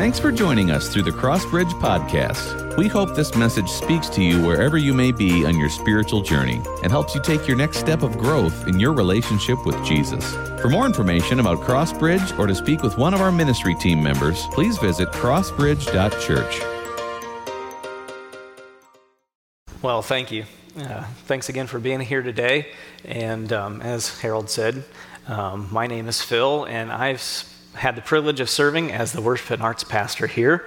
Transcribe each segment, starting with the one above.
Thanks for joining us through the Crossbridge Podcast. We hope this message speaks to you wherever you may be on your spiritual journey and helps you take your next step of growth in your relationship with Jesus. For more information about Crossbridge or to speak with one of our ministry team members, please visit crossbridge.church. Well, thank you. Uh, thanks again for being here today. And um, as Harold said, um, my name is Phil, and I've had the privilege of serving as the worship and arts pastor here.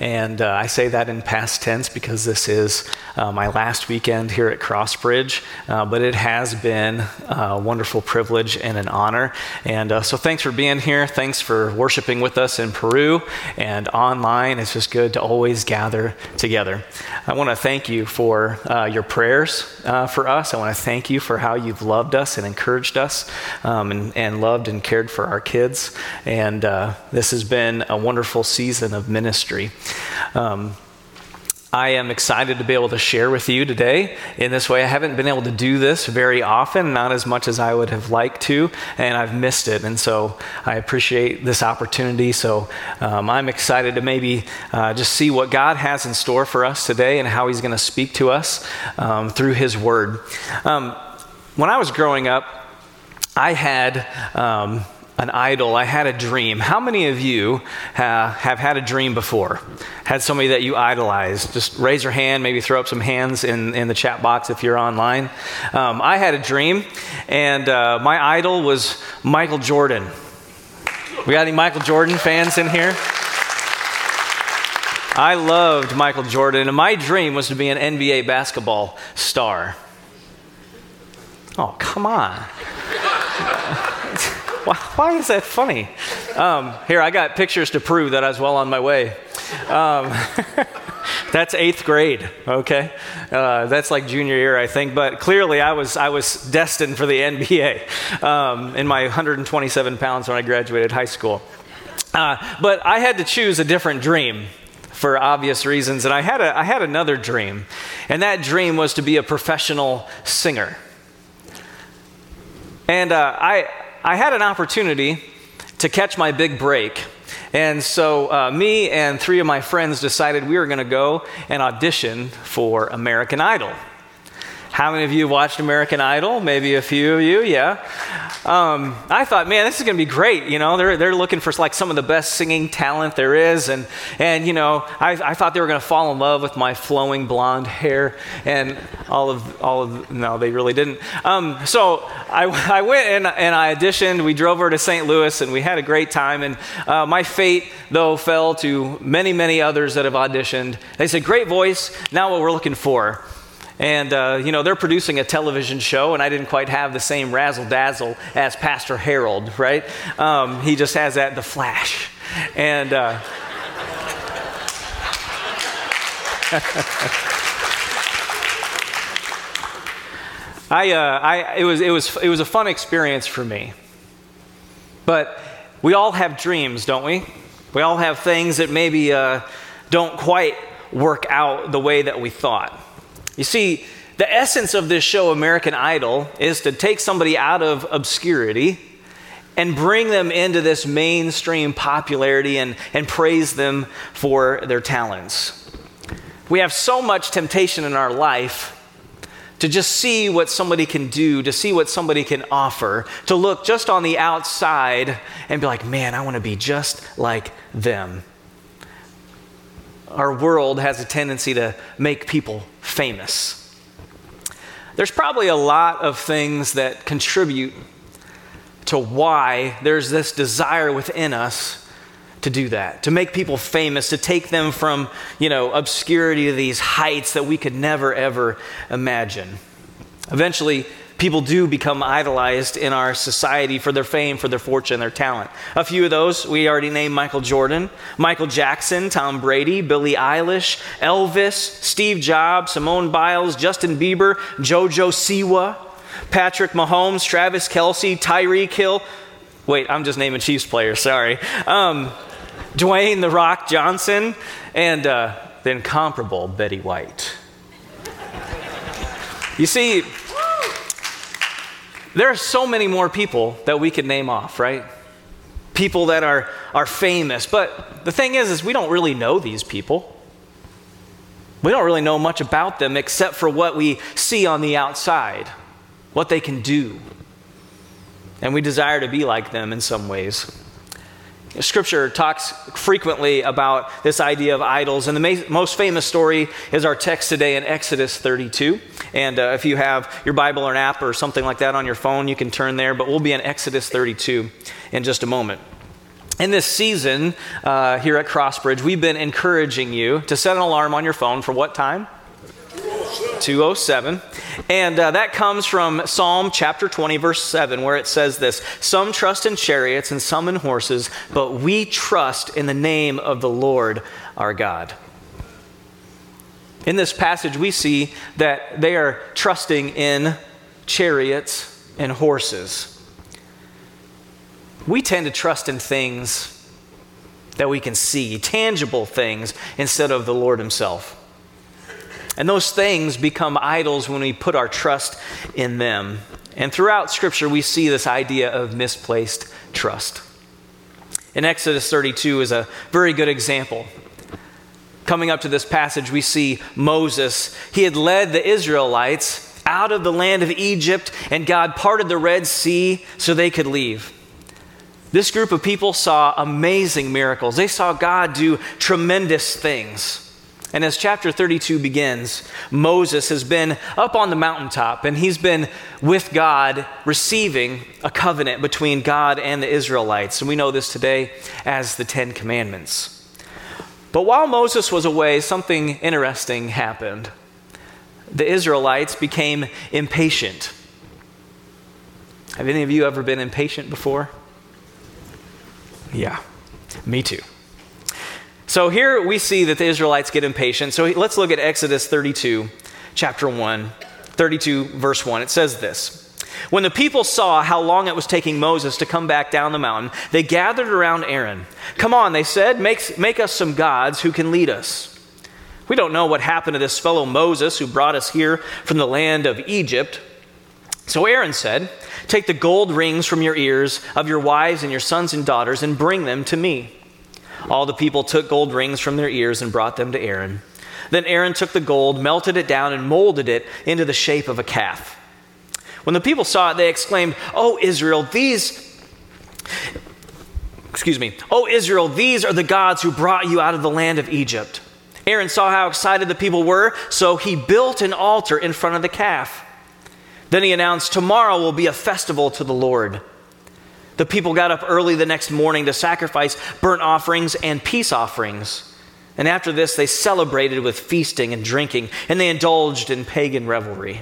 And uh, I say that in past tense because this is uh, my last weekend here at Crossbridge. Uh, but it has been a wonderful privilege and an honor. And uh, so thanks for being here. Thanks for worshiping with us in Peru and online. It's just good to always gather together. I want to thank you for uh, your prayers uh, for us. I want to thank you for how you've loved us and encouraged us um, and, and loved and cared for our kids. And and uh, this has been a wonderful season of ministry. Um, I am excited to be able to share with you today in this way. I haven't been able to do this very often, not as much as I would have liked to, and I've missed it. And so I appreciate this opportunity. So um, I'm excited to maybe uh, just see what God has in store for us today and how He's going to speak to us um, through His Word. Um, when I was growing up, I had um, an idol. I had a dream. How many of you have had a dream before? Had somebody that you idolized? Just raise your hand, maybe throw up some hands in, in the chat box if you're online. Um, I had a dream, and uh, my idol was Michael Jordan. We got any Michael Jordan fans in here? I loved Michael Jordan, and my dream was to be an NBA basketball star. Oh, come on. Why, why is that funny? Um, here, I got pictures to prove that I was well on my way. Um, that's eighth grade, okay? Uh, that's like junior year, I think. But clearly, I was, I was destined for the NBA um, in my 127 pounds when I graduated high school. Uh, but I had to choose a different dream for obvious reasons. And I had, a, I had another dream, and that dream was to be a professional singer. And uh, I, I had an opportunity to catch my big break. And so, uh, me and three of my friends decided we were going to go and audition for American Idol. How many of you watched American Idol? Maybe a few of you, yeah. Um, I thought, man, this is going to be great. You know, they're, they're looking for like some of the best singing talent there is. And, and you know, I, I thought they were going to fall in love with my flowing blonde hair. And all of, all of no, they really didn't. Um, so I, I went and, and I auditioned. We drove over to St. Louis and we had a great time. And uh, my fate, though, fell to many, many others that have auditioned. They said, great voice, now what we're looking for. And, uh, you know, they're producing a television show, and I didn't quite have the same razzle dazzle as Pastor Harold, right? Um, he just has that, the flash. And, uh, I, uh, I, it, was, it, was, it was a fun experience for me. But we all have dreams, don't we? We all have things that maybe uh, don't quite work out the way that we thought. You see, the essence of this show, American Idol, is to take somebody out of obscurity and bring them into this mainstream popularity and, and praise them for their talents. We have so much temptation in our life to just see what somebody can do, to see what somebody can offer, to look just on the outside and be like, man, I want to be just like them our world has a tendency to make people famous. There's probably a lot of things that contribute to why there's this desire within us to do that, to make people famous, to take them from, you know, obscurity to these heights that we could never ever imagine. Eventually, people do become idolized in our society for their fame, for their fortune, their talent. A few of those we already named Michael Jordan, Michael Jackson, Tom Brady, Billie Eilish, Elvis, Steve Jobs, Simone Biles, Justin Bieber, JoJo Siwa, Patrick Mahomes, Travis Kelce, Tyreek Hill. Wait, I'm just naming Chiefs players, sorry. Um, Dwayne The Rock Johnson, and uh, the incomparable Betty White. You see, there are so many more people that we could name off, right? people that are, are famous. But the thing is, is we don't really know these people. We don't really know much about them except for what we see on the outside, what they can do. And we desire to be like them in some ways. Scripture talks frequently about this idea of idols, and the most famous story is our text today in Exodus 32. And uh, if you have your Bible or an app or something like that on your phone, you can turn there, but we'll be in Exodus 32 in just a moment. In this season uh, here at Crossbridge, we've been encouraging you to set an alarm on your phone for what time? 207. And uh, that comes from Psalm chapter 20, verse 7, where it says this Some trust in chariots and some in horses, but we trust in the name of the Lord our God. In this passage, we see that they are trusting in chariots and horses. We tend to trust in things that we can see, tangible things, instead of the Lord Himself. And those things become idols when we put our trust in them. And throughout Scripture, we see this idea of misplaced trust. In Exodus 32 is a very good example. Coming up to this passage, we see Moses. He had led the Israelites out of the land of Egypt, and God parted the Red Sea so they could leave. This group of people saw amazing miracles. They saw God do tremendous things. And as chapter 32 begins, Moses has been up on the mountaintop and he's been with God receiving a covenant between God and the Israelites. And we know this today as the Ten Commandments. But while Moses was away, something interesting happened. The Israelites became impatient. Have any of you ever been impatient before? Yeah, me too. So here we see that the Israelites get impatient. So let's look at Exodus 32, chapter 1, 32, verse 1. It says this When the people saw how long it was taking Moses to come back down the mountain, they gathered around Aaron. Come on, they said, make, make us some gods who can lead us. We don't know what happened to this fellow Moses who brought us here from the land of Egypt. So Aaron said, Take the gold rings from your ears of your wives and your sons and daughters and bring them to me. All the people took gold rings from their ears and brought them to Aaron. Then Aaron took the gold, melted it down, and molded it into the shape of a calf. When the people saw it, they exclaimed, Oh, Israel, these. Excuse me. Oh, Israel, these are the gods who brought you out of the land of Egypt. Aaron saw how excited the people were, so he built an altar in front of the calf. Then he announced, Tomorrow will be a festival to the Lord. The people got up early the next morning to sacrifice burnt offerings and peace offerings. And after this, they celebrated with feasting and drinking, and they indulged in pagan revelry.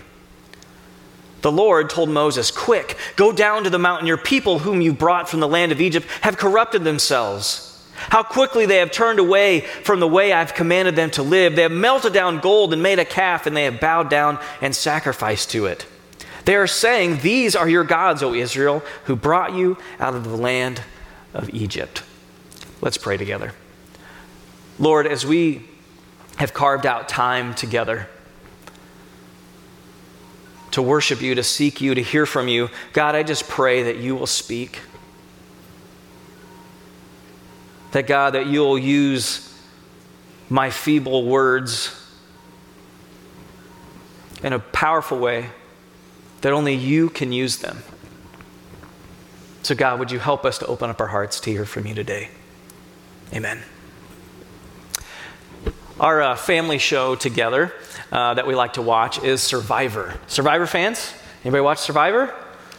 The Lord told Moses, Quick, go down to the mountain. Your people, whom you brought from the land of Egypt, have corrupted themselves. How quickly they have turned away from the way I've commanded them to live. They have melted down gold and made a calf, and they have bowed down and sacrificed to it. They are saying, These are your gods, O Israel, who brought you out of the land of Egypt. Let's pray together. Lord, as we have carved out time together to worship you, to seek you, to hear from you, God, I just pray that you will speak. That, God, that you will use my feeble words in a powerful way that only you can use them. So, God, would you help us to open up our hearts to hear from you today? Amen. Our uh, family show together uh, that we like to watch is Survivor. Survivor fans? Anybody watch Survivor?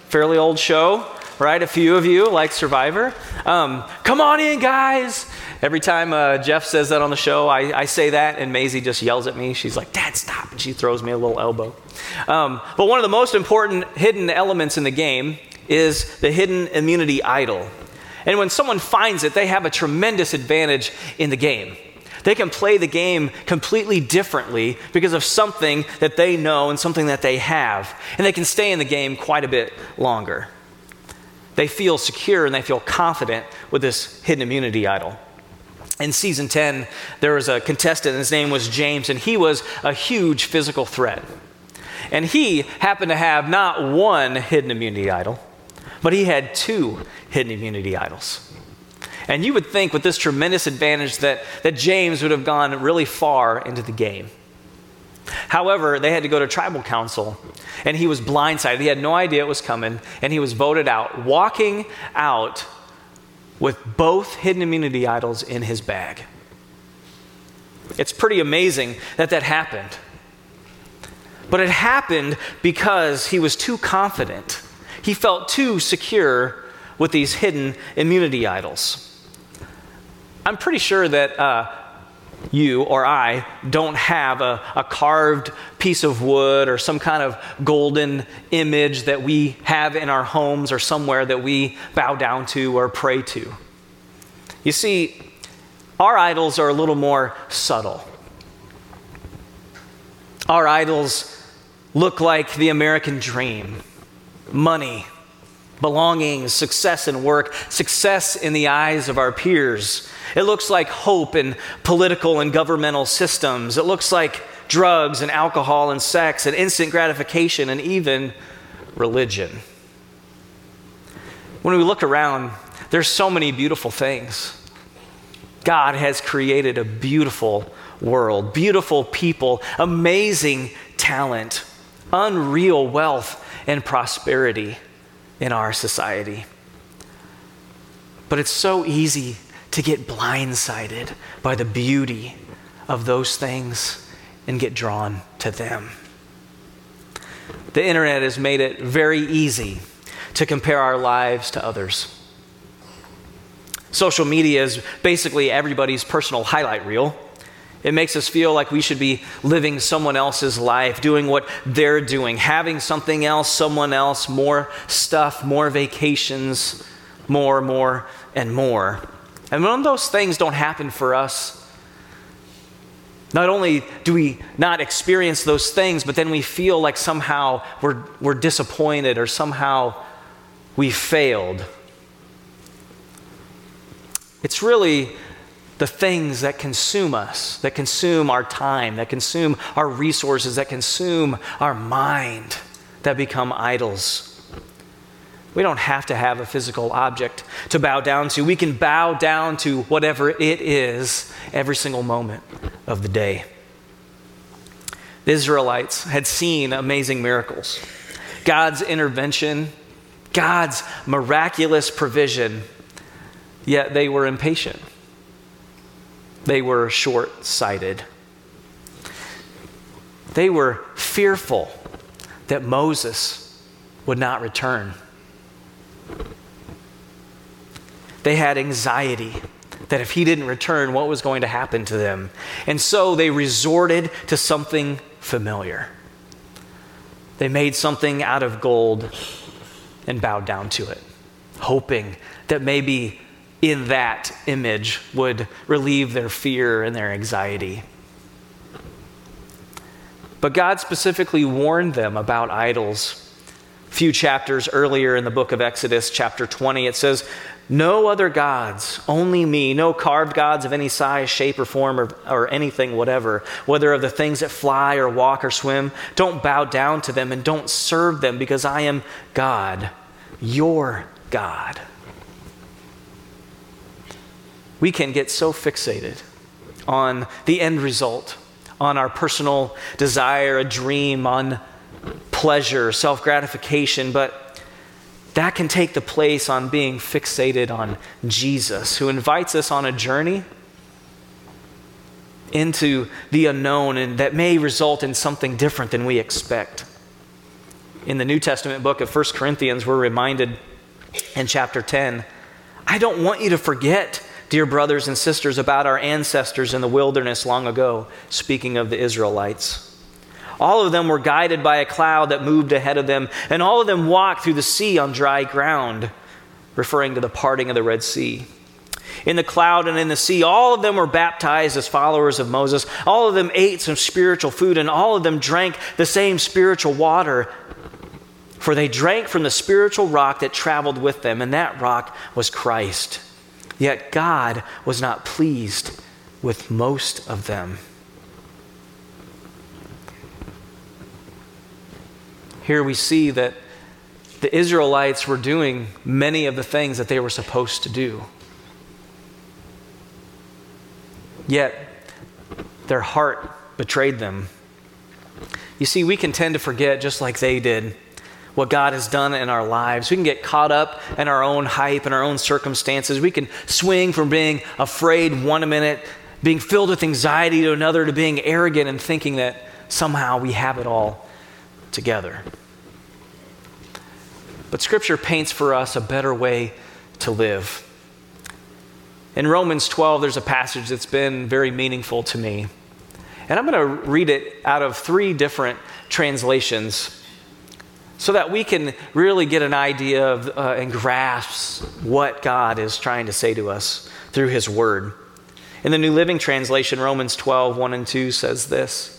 Fairly old show, right? A few of you like Survivor. Um, come on in, guys. Every time uh, Jeff says that on the show, I, I, say that, and Maisie just yells at me. She's like, Dad, stop. And she throws me a little elbow. Um, but one of the most important hidden elements in the game is the hidden immunity idol. And when someone finds it, they have a tremendous advantage in the game. They can play the game completely differently because of something that they know and something that they have. And they can stay in the game quite a bit longer. They feel secure and they feel confident with this hidden immunity idol in season 10, there was a contestant, and his name was James, and he was a huge physical threat. And he happened to have not one hidden immunity idol, but he had two hidden immunity idols. And you would think with this tremendous advantage that, that James would have gone really far into the game. However, they had to go to tribal council, and he was blindsided. He had no idea it was coming, and he was voted out, walking out with both hidden immunity idols in his bag. It's pretty amazing that that happened. But it happened because he was too confident. He felt too secure with these hidden immunity idols. I'm pretty sure that uh, you or I don't have a, a, carved piece of wood or some kind of golden image that we have in our homes or somewhere that we bow down to or pray to. You see, our idols are a little more subtle. Our idols look like the American dream money, belonging, success in work, success in the eyes of our peers. It looks like hope in political and governmental systems. It looks like drugs and alcohol and sex and instant gratification and even religion. When we look around, there's so many beautiful things. God has created a beautiful world, beautiful people, amazing talent, unreal wealth and prosperity in our society. But it's so easy to get blindsided by the beauty of those things and get drawn to them. The internet has made it very easy to compare our lives to others. Social media is basically everybody's personal highlight reel. It makes us feel like we should be living someone else's life, doing what they're doing, having something else, someone else, more stuff, more vacations, more, more, and more. And when those things don't happen for us, not only do we not experience those things, but then we feel like somehow we're, we're disappointed or somehow we failed. It's really the things that consume us, that consume our time, that consume our resources, that consume our mind, that become idols. We don't have to have a physical object to bow down to. We can bow down to whatever it is every single moment of the day. The Israelites had seen amazing miracles. God's intervention, God's miraculous provision, yet they were impatient. They were short sighted. They were fearful that Moses would not return. They had anxiety that if he didn't return, what was going to happen to them? And so they resorted to something familiar. They made something out of gold and bowed down to it, hoping that maybe in that image would relieve their fear and their anxiety. But God specifically warned them about idols. A few chapters earlier in the book of Exodus, chapter 20, it says, No other gods, only me, no carved gods of any size, shape, or form, or, or anything, whatever, whether of the things that fly or walk or swim. Don't bow down to them and don't serve them because I am God, your God we can get so fixated on the end result, on our personal desire, a dream, on pleasure, self gratification, but that can take the place on being fixated on Jesus, who invites us on a journey into the unknown and that may result in something different than we expect. In the New Testament book of 1 Corinthians, we're reminded in chapter 10 I don't want you to forget dear brothers and sisters, about our ancestors in the wilderness long ago, speaking of the Israelites. All of them were guided by a cloud that moved ahead of them, and all of them walked through the sea on dry ground, referring to the parting of the Red Sea. In the cloud and in the sea, all of them were baptized as followers of Moses. All of them ate some spiritual food, and all of them drank the same spiritual water. For they drank from the spiritual rock that traveled with them, and that rock was Christ. Yet God was not pleased with most of them. Here we see that the Israelites were doing many of the things that they were supposed to do. Yet their heart betrayed them. You see, we can tend to forget, just like they did, what God has done in our lives. We can get caught up in our own hype and our own circumstances. We can swing from being afraid one minute, being filled with anxiety to another, to being arrogant and thinking that somehow we have it all together. But Scripture paints for us a better way to live. In Romans 12, there's a passage that's been very meaningful to me. And I'm going to read it out of three different translations so that we can really get an idea of, uh, and grasp what God is trying to say to us through His Word. In the New Living Translation, Romans 12, 1 and 2 says this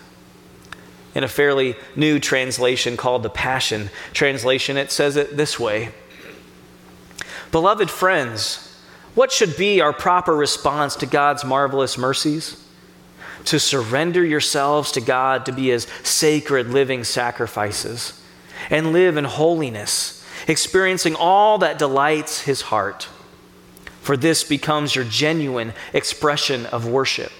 In a fairly new translation called the Passion Translation, it says it this way Beloved friends, what should be our proper response to God's marvelous mercies? to surrender yourselves to God to be as sacred living sacrifices and live in holiness, experiencing all that delights his heart. For this becomes your genuine expression of worship.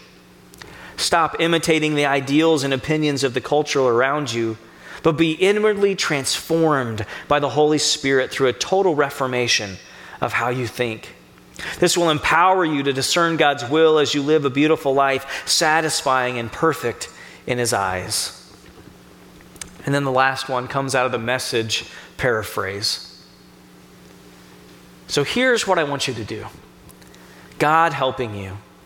Stop imitating the ideals and opinions of the culture around you, but be inwardly transformed by the Holy Spirit through a total reformation of how you think this will empower you to discern God's will as you live a beautiful life, satisfying and perfect in His eyes. And then the last one comes out of the message paraphrase. So here's what I want you to do God helping you.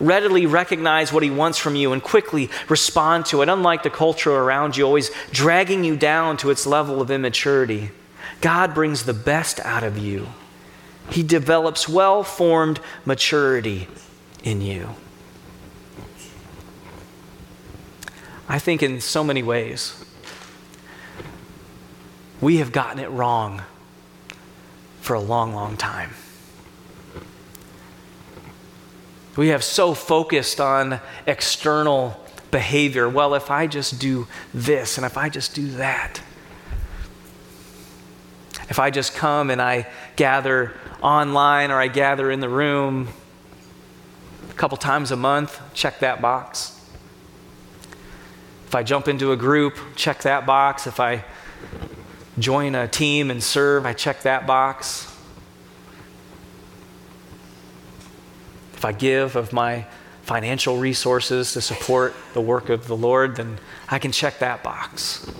Readily recognize what He wants from you and quickly respond to it, unlike the culture around you, always dragging you down to its level of immaturity. God brings the best out of you he develops well formed maturity in you. I think in so many ways, we have gotten it wrong for a long, long time. We have so focused on external behavior. Well, if I just do this and if I just do that, if I just come and I gather online or I gather in the room a couple times a month, check that box. If I jump into a group, check that box. If I join a team and serve, I check that box. If I give of my financial resources to support the work of the Lord, then I can check that box.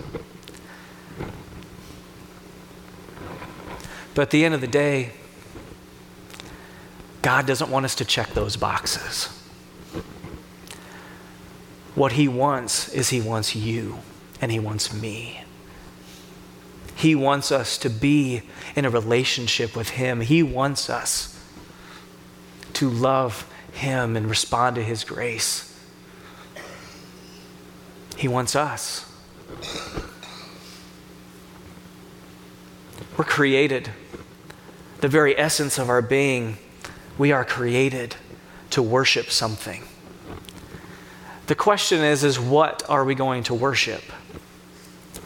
But at the end of the day, God doesn't want us to check those boxes. What He wants is He wants you and He wants me. He wants us to be in a relationship with Him. He wants us to love Him and respond to His grace. He wants us. We're created. The very essence of our being we are created to worship something. The question is is what are we going to worship?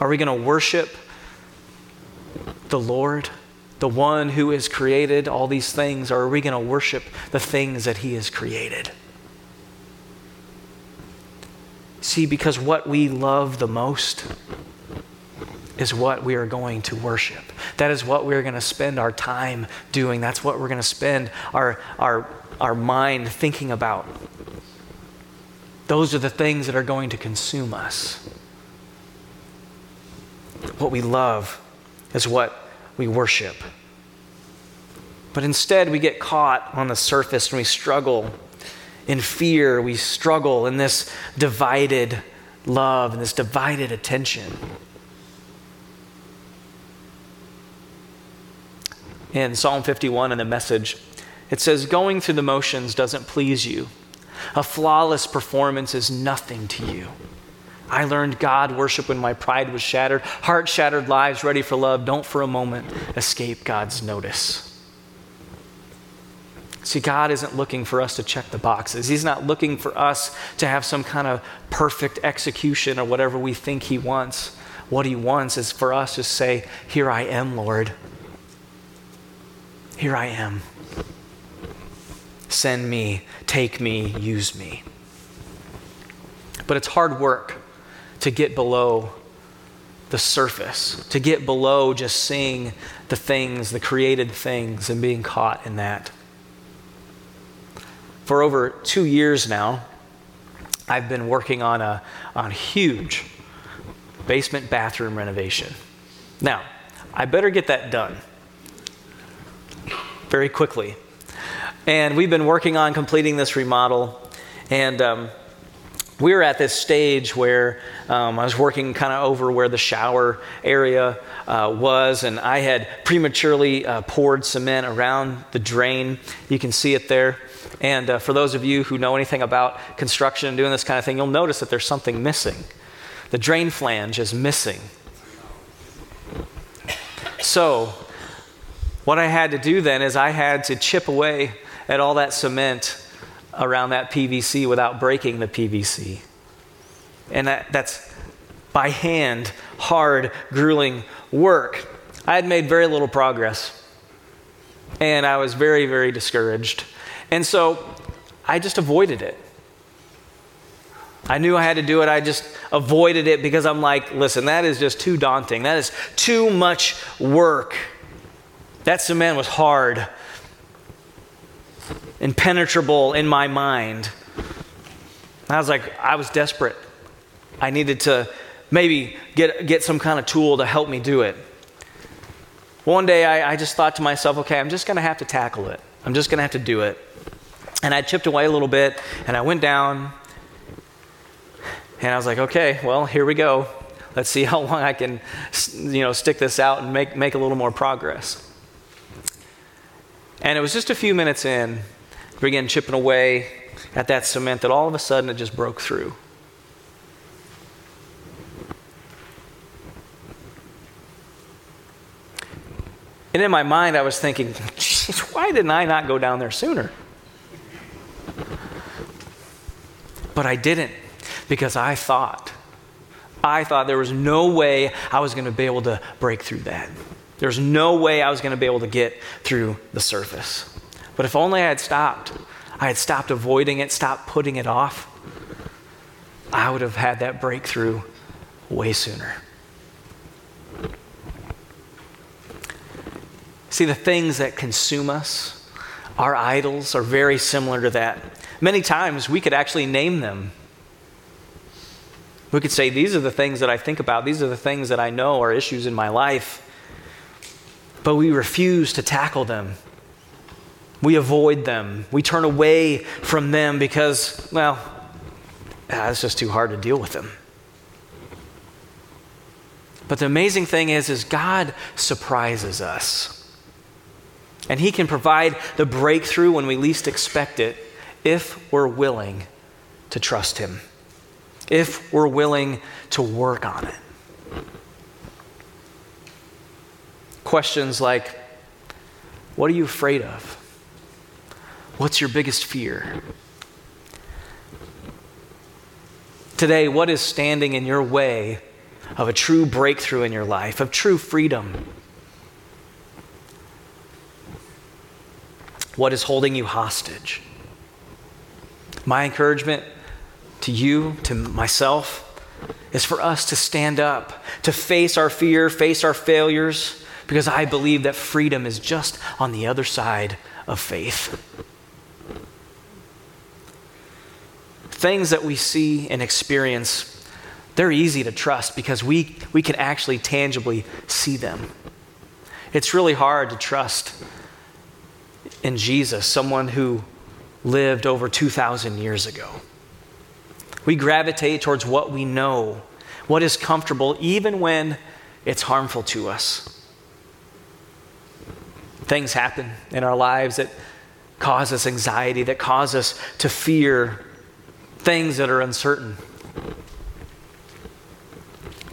Are we going to worship the Lord, the one who has created all these things, or are we going to worship the things that he has created? See, because what we love the most is what we are going to worship. That is what we're going to spend our time doing. That's what we're going to spend our, our, our mind thinking about. Those are the things that are going to consume us. what we love is what we worship. But instead, we get caught on the surface and we struggle in fear. We struggle in this divided love and this divided attention. In Psalm 51 in the message, it says, Going through the motions doesn't please you. A flawless performance is nothing to you. I learned God worship when my pride was shattered. Heart shattered lives ready for love don't for a moment escape God's notice. See, God isn't looking for us to check the boxes. He's not looking for us to have some kind of perfect execution or whatever we think He wants. What He wants is for us to say, Here I am, Lord. Here I am. Send me, take me, use me. But it's hard work to get below the surface, to get below just seeing the things, the created things, and being caught in that. For over two years now, I've been working on a, on huge basement bathroom renovation. Now, I better get that done very quickly. And we've been working on completing this remodel. And um, we were at this stage where um, I was working kind of over where the shower area uh, was, and I had prematurely uh, poured cement around the drain. You can see it there. And uh, for those of you who know anything about construction and doing this kind of thing, you'll notice that there's something missing. The drain flange is missing. So, what I had to do then is I had to chip away at all that cement around that PVC without breaking the PVC. And that, that's by hand, hard, grueling work. I had made very little progress. And I was very, very discouraged. And so I just avoided it. I knew I had to do it. I just avoided it because I'm like, listen, that is just too daunting. That is too much work. That cement was hard impenetrable in my mind. I was like, I was desperate. I needed to maybe get, get some kind of tool to help me do it. One day I, I just thought to myself, okay, I'm just going to have to tackle it. I'm just going to have to do it. And I chipped away a little bit and I went down and I was like, okay, well, here we go. Let's see how long I can, you know, stick this out and make, make a little more progress. And it was just a few minutes in began chipping away at that cement that all of a sudden it just broke through. And in my mind, I was thinking, why didn't I not go down there sooner? But I didn't because I thought, I thought there was no way I was going to be able to break through that. There's no way I was going to be able to get through the surface. But if only I had stopped, I had stopped avoiding it, stopped putting it off, I would have had that breakthrough way sooner. See, the things that consume us, our idols, are very similar to that. Many times we could actually name them. We could say, These are the things that I think about, these are the things that I know are issues in my life. But we refuse to tackle them we avoid them. We turn away from them because, well, ah, it's just too hard to deal with them. But the amazing thing is, is God surprises us. And He can provide the breakthrough when we least expect it if we're willing to trust Him, if we're willing to work on it. Questions like, What are you afraid of? What's your biggest fear? Today, what is standing in your way of a true breakthrough in your life, of true freedom? What is holding you hostage? My encouragement to you, to myself, is for us to stand up, to face our fear, face our failures, because I believe that freedom is just on the other side of faith. Things that we see and experience they're easy to trust because we, we can actually tangibly see them. It's really hard to trust in Jesus, someone who lived over 2,000 years ago. We gravitate towards what we know, what is comfortable, even when it's harmful to us. Things happen in our lives that cause us anxiety, that cause us to fear things that are uncertain,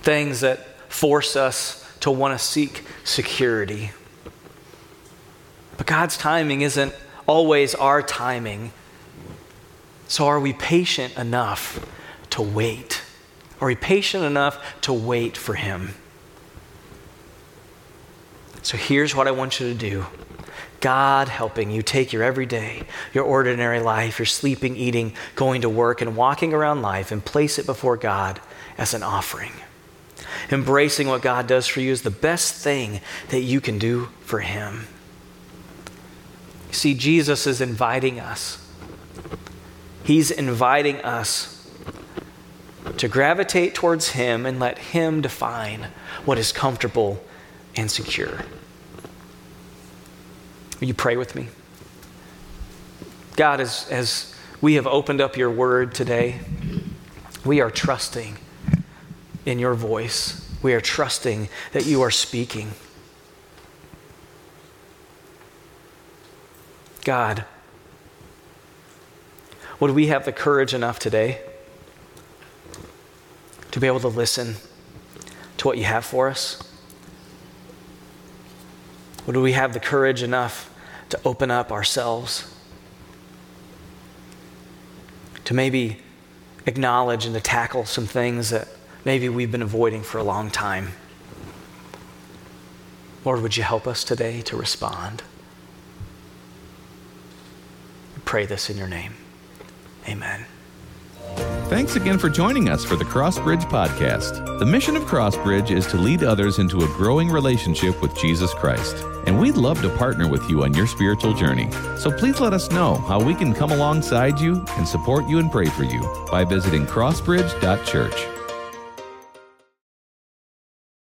things that force us to want to seek security. But God's timing isn't always our timing. So, are we patient enough to wait? Are we patient enough to wait for Him? So, here's what I want you to do God helping you take your everyday, your ordinary life, your sleeping, eating, going to work, and walking around life and place it before God as an offering. Embracing what God does for you is the best thing that you can do for Him. See, Jesus is inviting us He's inviting us to gravitate towards Him and let Him define what is comfortable and secure. Will you pray with me? God, as, as we have opened up your word today, we are trusting in your voice. We are trusting that you are speaking. God, would we have the courage enough today to be able to listen to what you have for us? Would we have the courage enough to open up ourselves? To maybe acknowledge and to tackle some things that maybe we've been avoiding for a long time? Lord, would you help us today to respond? We pray this in your name. Amen. Thanks again for joining us for the Crossbridge Podcast. The mission of Crossbridge is to lead others into a growing relationship with Jesus Christ, and we'd love to partner with you on your spiritual journey. So please let us know how we can come alongside you and support you and pray for you by visiting crossbridge.church.